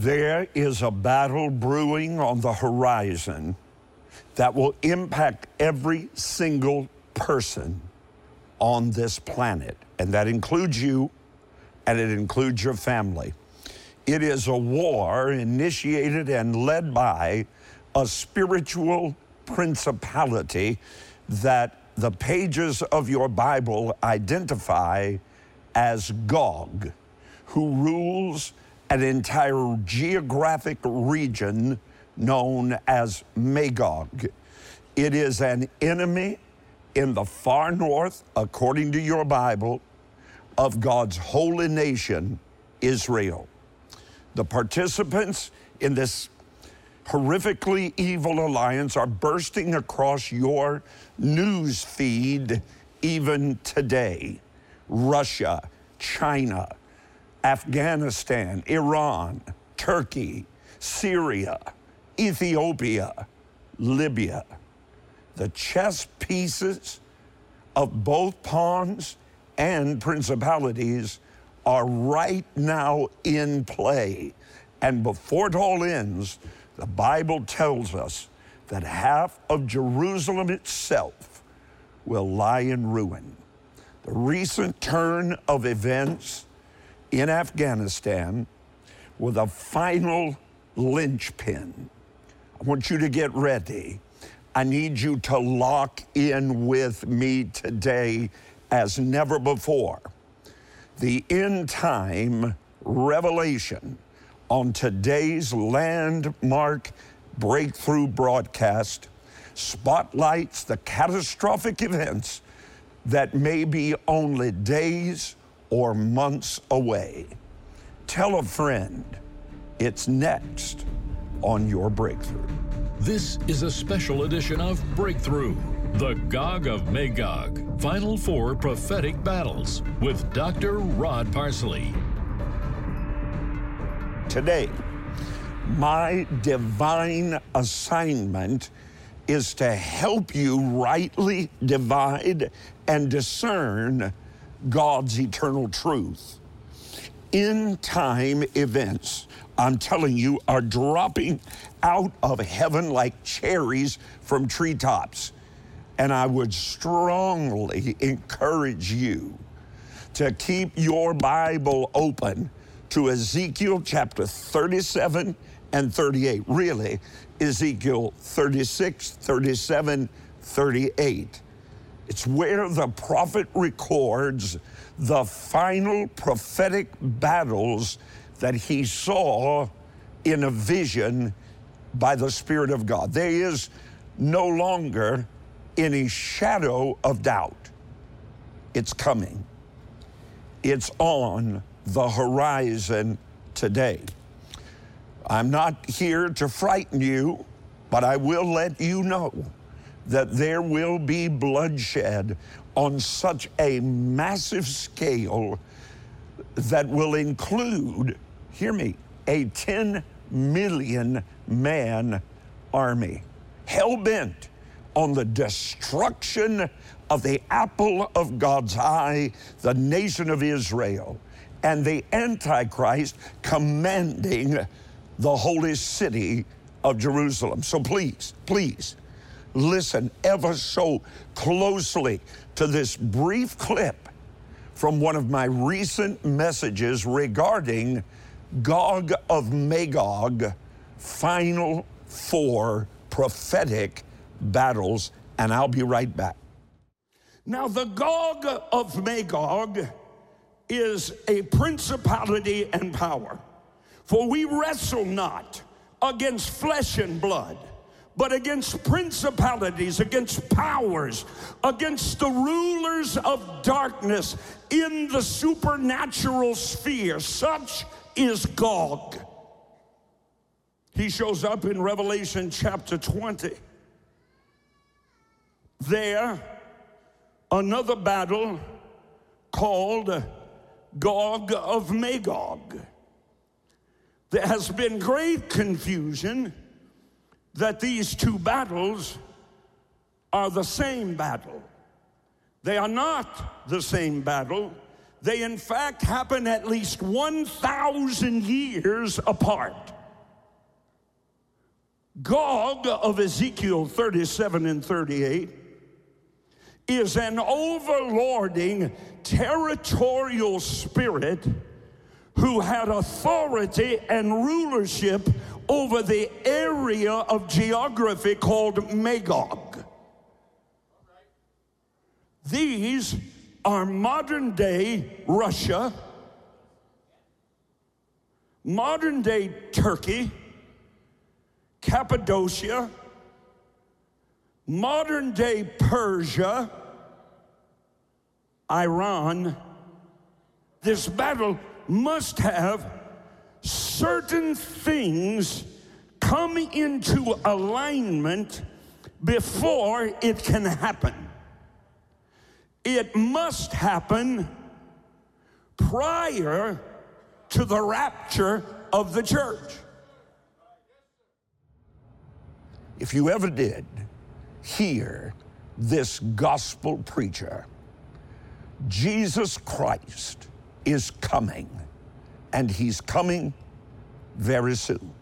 There is a battle brewing on the horizon that will impact every single person on this planet, and that includes you and it includes your family. It is a war initiated and led by a spiritual principality that the pages of your Bible identify as Gog, who rules an entire geographic region known as Magog. It is an enemy in the far north, according to your Bible, of God's holy nation, Israel. The participants in this horrifically evil alliance are bursting across your news feed even today. Russia, China, Afghanistan, Iran, Turkey, Syria, Ethiopia, Libya. The chess pieces of both pawns and principalities are right now in play. And before it all ends, the Bible tells us that half of Jerusalem itself will lie in ruin. The recent turn of events in Afghanistan with a final linchpin. I want you to get ready. I need you to lock in with me today as never before. The end time revelation on today's landmark breakthrough broadcast spotlights the catastrophic events that may be only days or months away. Tell a friend it's next on your breakthrough. This is a special edition of Breakthrough, the Gog of Magog, Final Four Prophetic Battles with Dr. Rod Parsley. Today, my divine assignment is to help you rightly divide and discern God's eternal truth. In time events, I'm telling you, are dropping out of heaven like cherries from treetops. And I would strongly encourage you to keep your Bible open to Ezekiel chapter 37 and 38. Really, Ezekiel 36, 37, 38. It's where the prophet records the final prophetic battles that he saw in a vision by the Spirit of God. There is no longer any shadow of doubt. It's coming, it's on the horizon today. I'm not here to frighten you, but I will let you know that there will be bloodshed on such a massive scale that will include, hear me, a 10 million man army, hell bent on the destruction of the apple of God's eye, the nation of Israel, and the Antichrist commanding the holy city of Jerusalem. So please, please, listen ever so closely to this brief clip from one of my recent messages regarding Gog of Magog, final four prophetic battles, and I'll be right back. Now, the Gog of Magog is a principality and power. For we wrestle not against flesh and blood, but against principalities, against powers, against the rulers of darkness in the supernatural sphere. Such is Gog. He shows up in Revelation chapter 20. There, another battle called Gog of Magog. There has been great confusion that these two battles are the same battle. They are not the same battle. They, in fact, happen at least 1,000 years apart. Gog of Ezekiel 37 and 38 is an overlording territorial spirit who had authority and rulership over the area of geography called Magog. These are modern day Russia, modern day Turkey, Cappadocia, modern day Persia, Iran. This battle must have certain things come into alignment before it can happen. It must happen prior to the rapture of the church. If you ever did hear this gospel preacher, Jesus Christ is coming, and he's coming very soon.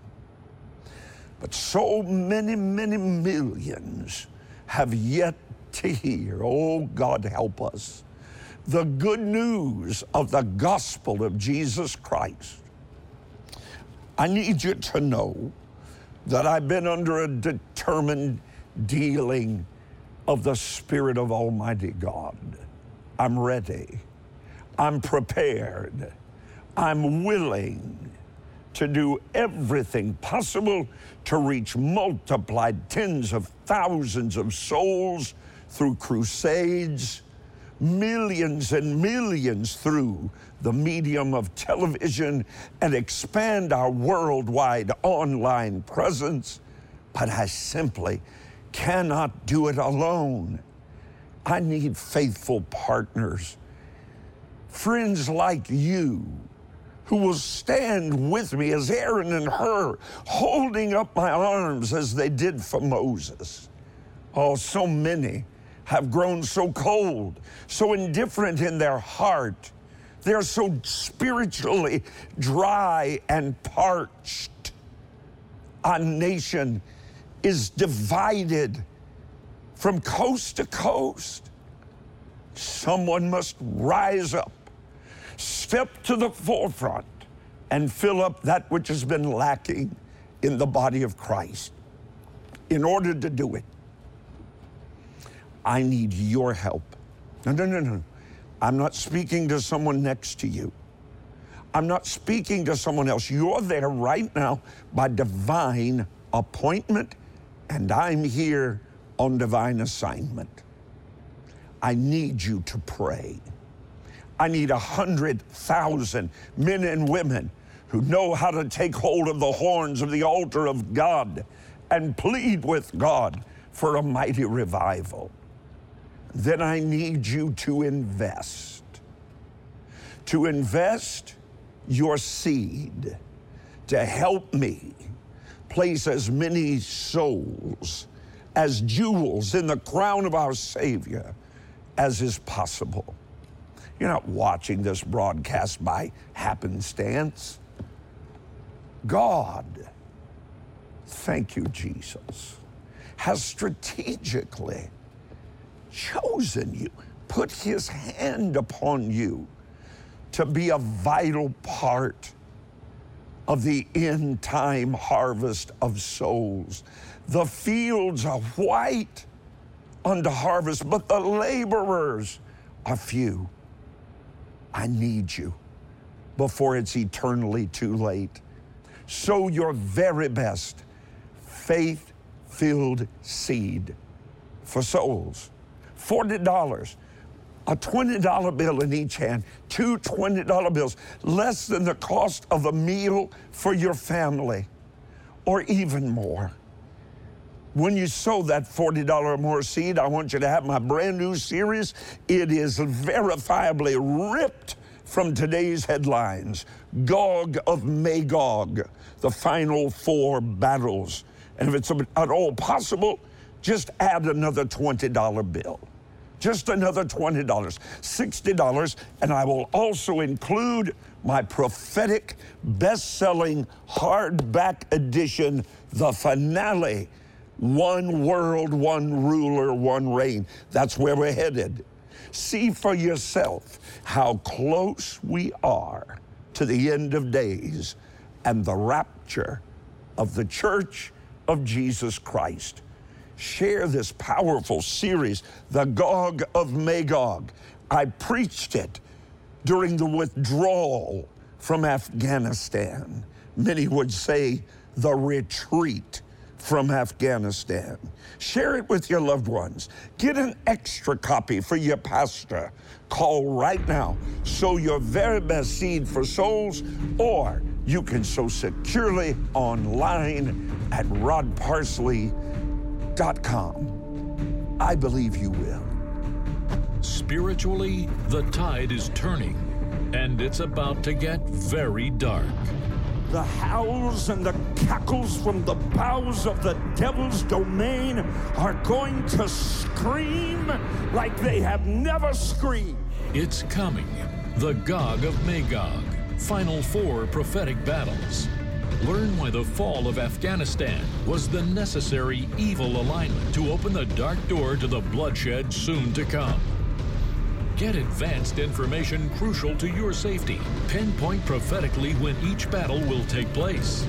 But so many, many millions have yet to hear, oh God, help us, the good news of the gospel of Jesus Christ. I need you to know that I've been under a determined dealing of the Spirit of Almighty God. I'm ready. I'm prepared. I'm willing to do everything possible to reach multiplied tens of thousands of souls through crusades, millions and millions through the medium of television, and expand our worldwide online presence. But I simply cannot do it alone. I need faithful partners, friends like you who will stand with me as Aaron and Hur, holding up my arms as they did for Moses. Oh, so many have grown so cold, so indifferent in their heart. They're so spiritually dry and parched. Our nation is divided from coast to coast. Someone must rise up, step to the forefront, and fill up that which has been lacking in the body of Christ. In order to do it, I need your help. No, no, no, no. I'm not speaking to someone next to you. I'm not speaking to someone else. You're there right now by divine appointment, and I'm here on divine assignment. I need you to pray. I need a hundred thousand men and women who know how to take hold of the horns of the altar of God and plead with God for a mighty revival. Then I need you to invest. To invest your seed to help me place as many souls as jewels in the crown of our Savior as is possible. You're not watching this broadcast by happenstance. God, thank you, Jesus, has strategically chosen you, put his hand upon you to be a vital part of the end time harvest of souls. The fields are white unto harvest, but the laborers are few. I need you before it's eternally too late. Sow your very best faith filled seed for souls. $40 a $20 bill in each hand, two $20 bills, less than the cost of a meal for your family, or even more. When you sow that $40 or more seed, I want you to have my brand new series. It is verifiably ripped from today's headlines Gog of Magog, the final four battles. And if it's at all possible, just add another $20 bill. just another $20, $60, and I will also include my prophetic best selling hardback edition, The Finale One World, One Ruler, One Reign. That's where we're headed. See for yourself how close we are to the end of days and the rapture of the church of Jesus Christ share this powerful series, The Gog of Magog. I preached it during the withdrawal from Afghanistan. Many would say the retreat from Afghanistan. Share it with your loved ones. Get an extra copy for your pastor. Call right now. Sow your very best seed for souls, or you can sow securely online at rodparsley.com I believe you will. Spiritually, the tide is turning, and it's about to get very dark. The howls and the cackles from the bowels of the devil's domain are going to scream like they have never screamed. It's coming. The Gog of Magog. Final four prophetic battles. Learn why the fall of Afghanistan was the necessary evil alignment to open the dark door to the bloodshed soon to come. Get advanced information crucial to your safety. Pinpoint prophetically when each battle will take place.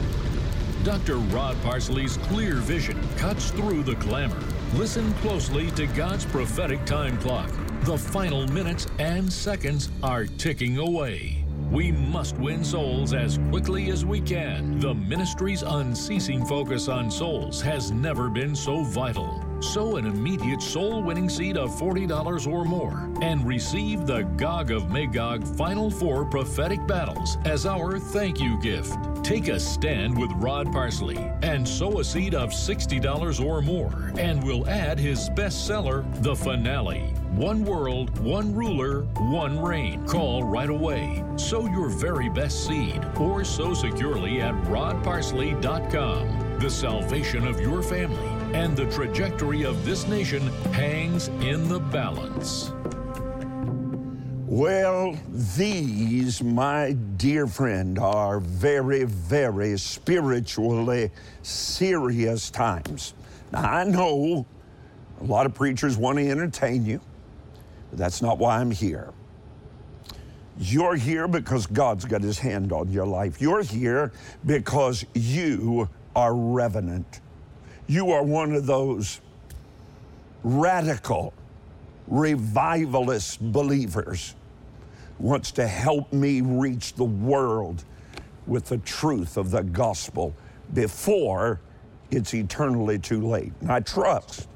Dr. Rod Parsley's clear vision cuts through the clamor. Listen closely to God's prophetic time clock. The final minutes and seconds are ticking away. We must win souls as quickly as we can. The ministry's unceasing focus on souls has never been so vital. Sow an immediate soul winning seed of $40 or more and receive the Gog of Magog Final Four prophetic battles as our thank you gift. Take a stand with Rod Parsley and sow a seed of $60 or more, and we'll add his bestseller, The Finale one world, one ruler, one reign. Call right away. Sow your very best seed or sow securely at rodparsley.com. The salvation of your family and the trajectory of this nation hangs in the balance. Well, these, my dear friend, are very, very spiritually serious times. Now, I know a lot of preachers want to entertain you. But that's not why I'm here. You're here because God's got his hand on your life. You're here because you are revenant. You are one of those radical, revivalist believers wants to help me reach the world with the truth of the gospel before it's eternally too late. And I trust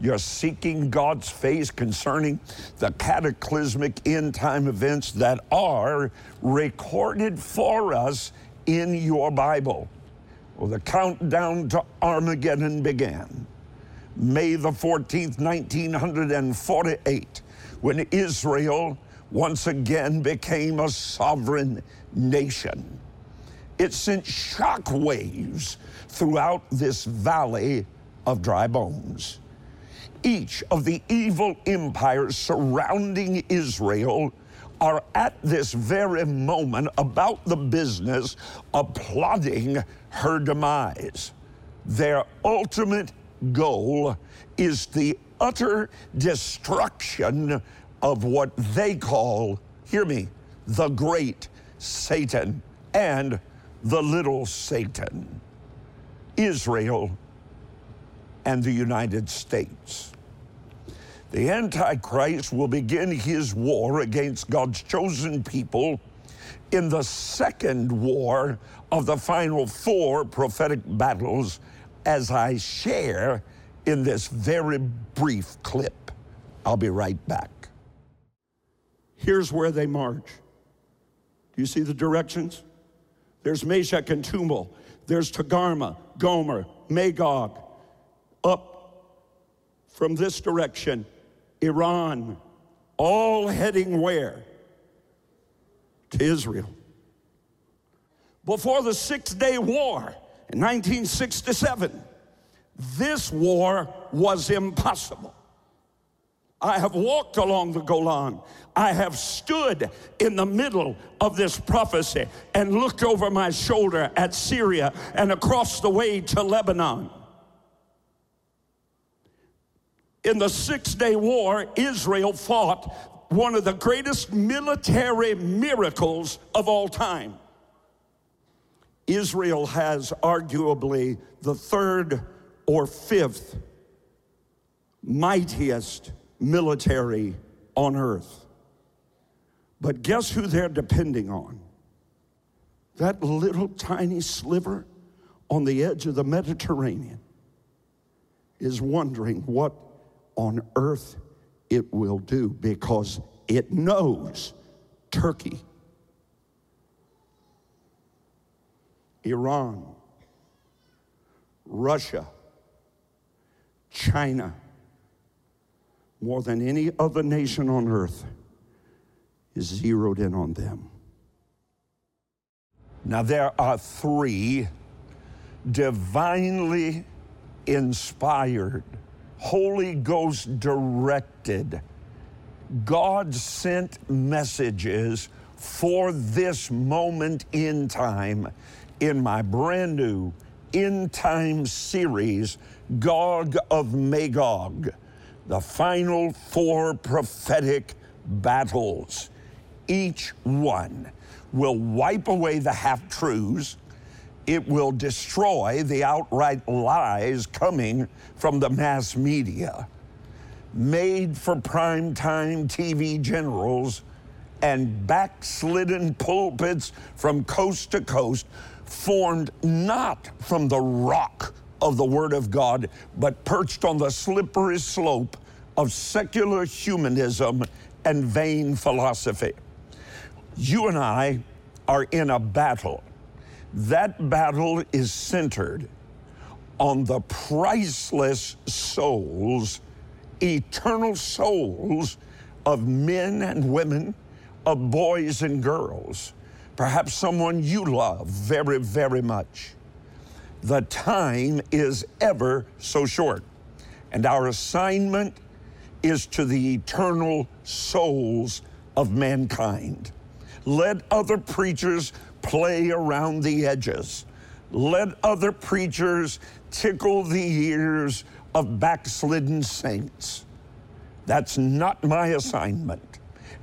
you're seeking God's face concerning the cataclysmic end time events that are recorded for us in your Bible. Well, the countdown to Armageddon began. May the 14th, 1948, when Israel once again became a sovereign nation. It sent shock waves throughout this valley of dry bones each of the evil empires surrounding Israel are at this very moment about the business of plotting her demise. Their ultimate goal is the utter destruction of what they call, hear me, the great Satan and the little Satan. Israel and the United States. The Antichrist will begin his war against God's chosen people in the second war of the final four prophetic battles, as I share in this very brief clip. I'll be right back. Here's where they march. Do you see the directions? There's Meshech and Tubal. There's Togarmah, Gomer, Magog, up from this direction, Iran, all heading where? To Israel. Before the Six Day War in 1967, this war was impossible. I have walked along the Golan. I have stood in the middle of this prophecy and looked over my shoulder at Syria and across the way to Lebanon. In the Six Day War, Israel fought one of the greatest military miracles of all time. Israel has arguably the third or fifth mightiest military on earth. But guess who they're depending on? That little tiny sliver on the edge of the Mediterranean is wondering what on earth it will do because it knows Turkey, Iran, Russia, China, more than any other nation on earth is zeroed in on them. Now, there are three divinely inspired, Holy Ghost directed, God sent messages for this moment in time in my brand new end time series, Gog of Magog the final four prophetic battles. Each one will wipe away the half truths. It will destroy the outright lies coming from the mass media, made for primetime TV generals and backslidden pulpits from coast to coast, formed not from the rock of the Word of God, but perched on the slippery slope of secular humanism and vain philosophy. You and I are in a battle. That battle is centered on the priceless souls, eternal souls of men and women, of boys and girls, perhaps someone you love very, very much the time is ever so short. And our assignment is to the eternal souls of mankind. Let other preachers play around the edges. Let other preachers tickle the ears of backslidden saints. That's not my assignment.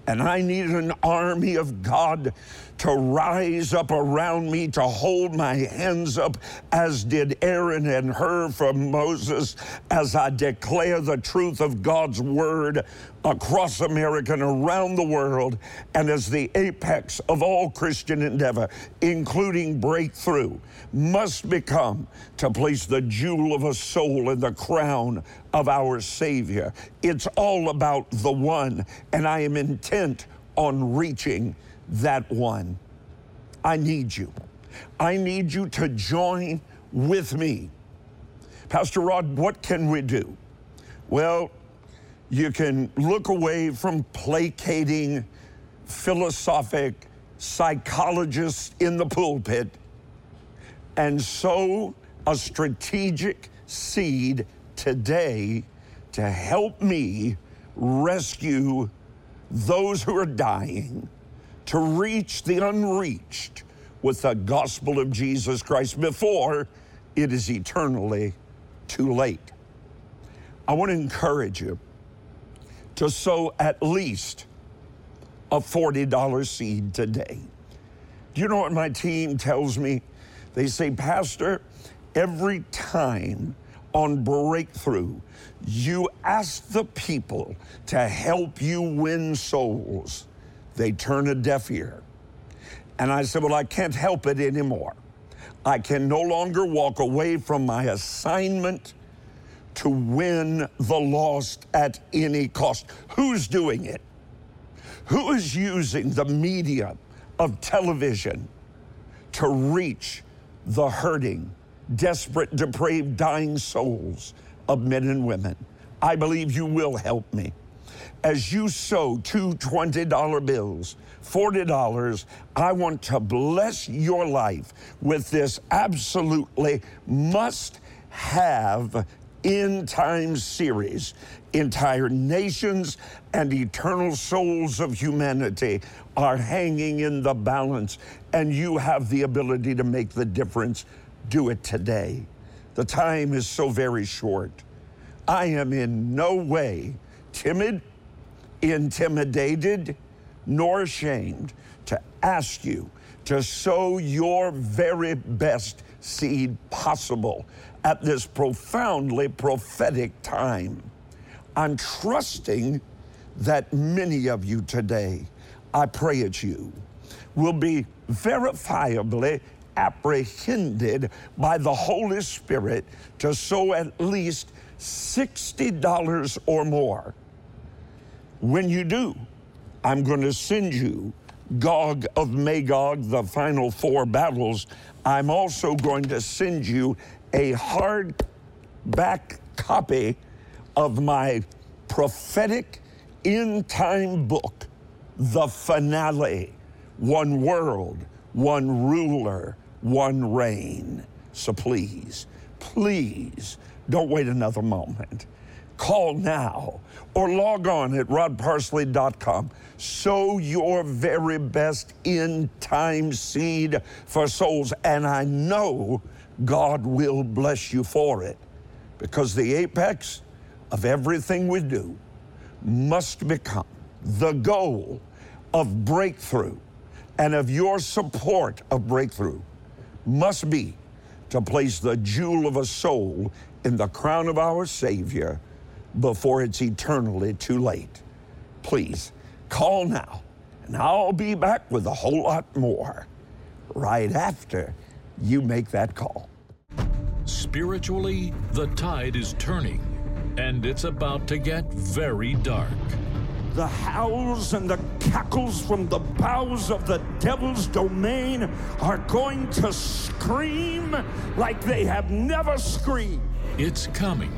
And I need an army of God to rise up around me, to hold my hands up, as did Aaron and Hur from Moses, as I declare the truth of God's word across America and around the world, and as the apex of all Christian endeavor, including breakthrough, must become to place the jewel of a soul in the crown of our Savior. It's all about the one, and I am intent on reaching that one. I need you. I need you to join with me. Pastor Rod, what can we do? Well, you can look away from placating philosophic psychologists in the pulpit and sow a strategic seed today to help me rescue those who are dying to reach the unreached with the gospel of Jesus Christ before it is eternally too late. I want to encourage you to sow at least a $40 seed today. Do you know what my team tells me? They say, Pastor, every time on breakthrough, you ask the people to help you win souls they turn a deaf ear. And I said, Well, I can't help it anymore. I can no longer walk away from my assignment to win the lost at any cost. Who's doing it? Who is using the media of television to reach the hurting, desperate, depraved, dying souls of men and women? I believe you will help me as you sow two $20 bills, $40, I want to bless your life with this absolutely must have end time series. Entire nations and eternal souls of humanity are hanging in the balance, and you have the ability to make the difference. Do it today. The time is so very short. I am in no way timid, intimidated, nor ashamed to ask you to sow your very best seed possible at this profoundly prophetic time. I'm trusting that many of you today, I pray at you, will be verifiably apprehended by the Holy Spirit to sow at least $60 or more. When you do, I'm going to send you Gog of Magog, the final four battles. I'm also going to send you a hardback copy of my prophetic end time book, The Finale One World, One Ruler, One Reign. So please, please don't wait another moment. Call now or log on at rodparsley.com. Sow your very best in time seed for souls, and I know God will bless you for it because the apex of everything we do must become the goal of breakthrough and of your support of breakthrough must be to place the jewel of a soul in the crown of our Savior before it's eternally too late. Please call now, and I'll be back with a whole lot more right after you make that call. Spiritually, the tide is turning, and it's about to get very dark. The howls and the cackles from the boughs of the devil's domain are going to scream like they have never screamed. It's coming.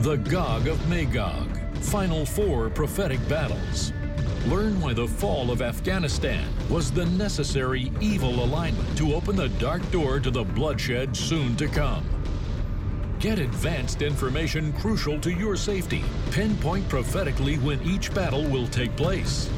The Gog of Magog. Final four prophetic battles. Learn why the fall of Afghanistan was the necessary evil alignment to open the dark door to the bloodshed soon to come. Get advanced information crucial to your safety. Pinpoint prophetically when each battle will take place.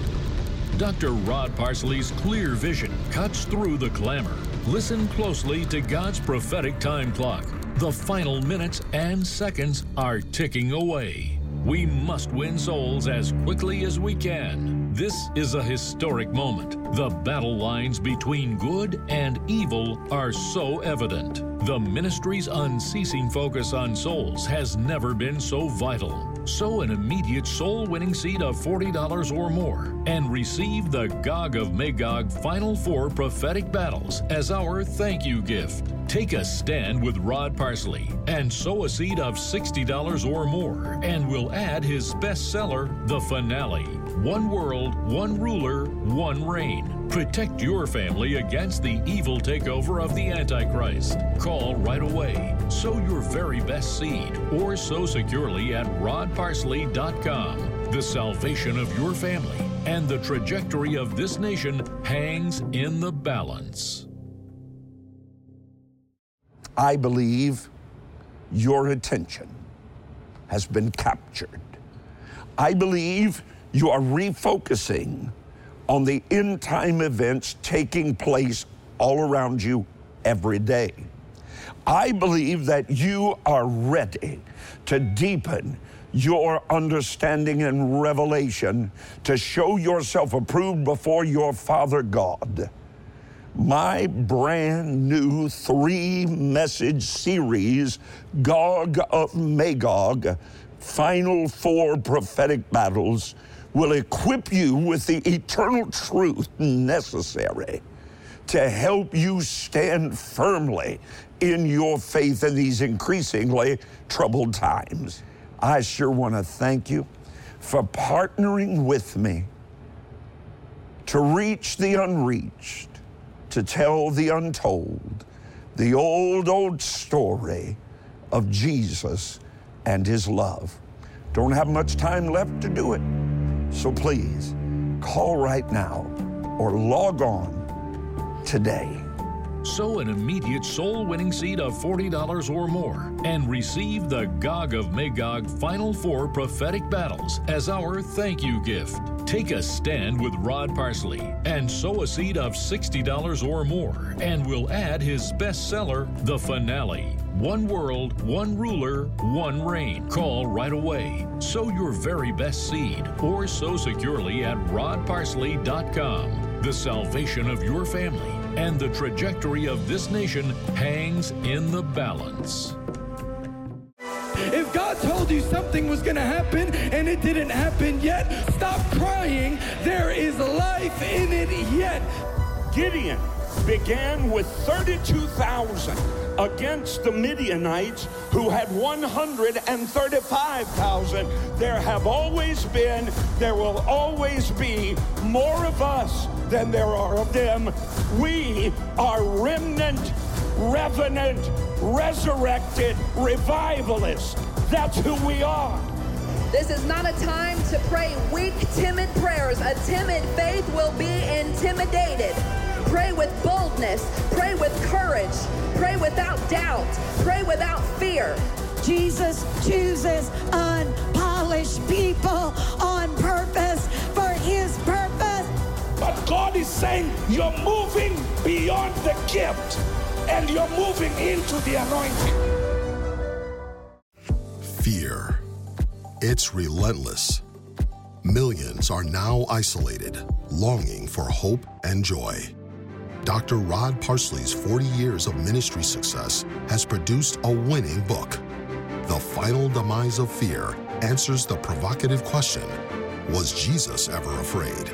Dr. Rod Parsley's clear vision cuts through the clamor. Listen closely to God's prophetic time clock. The final minutes and seconds are ticking away. We must win souls as quickly as we can. This is a historic moment. The battle lines between good and evil are so evident. The ministry's unceasing focus on souls has never been so vital. Sow an immediate soul winning seed of $40 or more and receive the Gog of Magog Final Four prophetic battles as our thank you gift. Take a stand with Rod Parsley and sow a seed of $60 or more, and we'll add his bestseller, The Finale One World, One Ruler, One Reign. Protect your family against the evil takeover of the Antichrist. Call right away. Sow your very best seed or sow securely at rodparsley.com. The salvation of your family and the trajectory of this nation hangs in the balance. I believe your attention has been captured. I believe you are refocusing on the end time events taking place all around you every day. I believe that you are ready to deepen your understanding and revelation to show yourself approved before your Father God. My brand new three message series, Gog of Magog, Final Four Prophetic Battles, will equip you with the eternal truth necessary to help you stand firmly in your faith in these increasingly troubled times. I sure want to thank you for partnering with me to reach the unreached, to tell the untold, the old, old story of Jesus and his love. Don't have much time left to do it. So please call right now or log on today. sow an immediate soul winning seed of $40 or more and receive the Gog of Magog Final Four prophetic battles as our thank you gift. Take a stand with Rod Parsley and sow a seed of $60 or more, and we'll add his bestseller, The Finale. One world, one ruler, one reign. Call right away. Sow your very best seed or sow securely at rodparsley.com. The salvation of your family and the trajectory of this nation hangs in the balance. If God told you something was going to happen and it didn't happen yet, stop crying. There is life in it yet. Gideon began with 32,000 against the Midianites who had 135,000. There have always been, there will always be more of us than there are of them. We are remnant, revenant, resurrected revivalists. That's who we are. This is not a time to pray weak, timid prayers. A timid faith will be intimidated. Pray with boldness. Pray with courage. Pray without doubt. Pray without fear. Jesus chooses unpolished people on purpose for his purpose. But God is saying you're moving beyond the gift and you're moving into the anointing. Fear. It's relentless. Millions are now isolated, longing for hope and joy. Dr. Rod Parsley's 40 years of ministry success has produced a winning book. The Final Demise of Fear answers the provocative question Was Jesus ever afraid?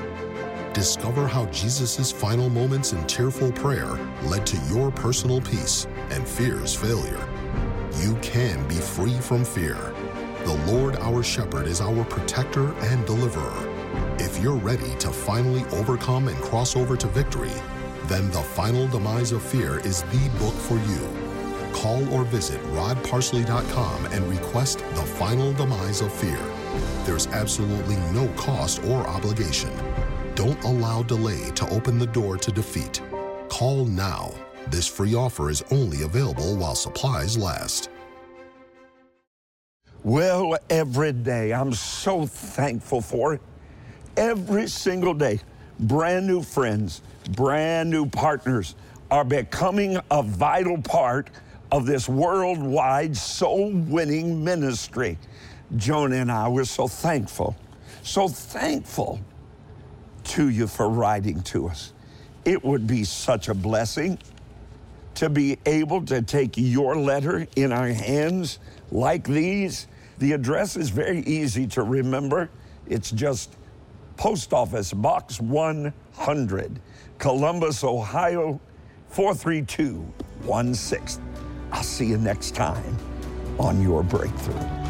Discover how Jesus' final moments in tearful prayer led to your personal peace and fear's failure. You can be free from fear. The Lord our shepherd is our protector and deliverer. If you're ready to finally overcome and cross over to victory, then The Final Demise of Fear is the book for you. Call or visit rodparsley.com and request The Final Demise of Fear. There's absolutely no cost or obligation. Don't allow delay to open the door to defeat. Call now. This free offer is only available while supplies last. Well, every day, I'm so thankful for it. Every single day, brand new friends, brand new partners are becoming a vital part of this worldwide soul winning ministry. Joni and I were so thankful, so thankful to you for writing to us. It would be such a blessing to be able to take your letter in our hands like these. The address is very easy to remember. It's just Post Office Box 100, Columbus, Ohio 43216. I'll see you next time on Your Breakthrough.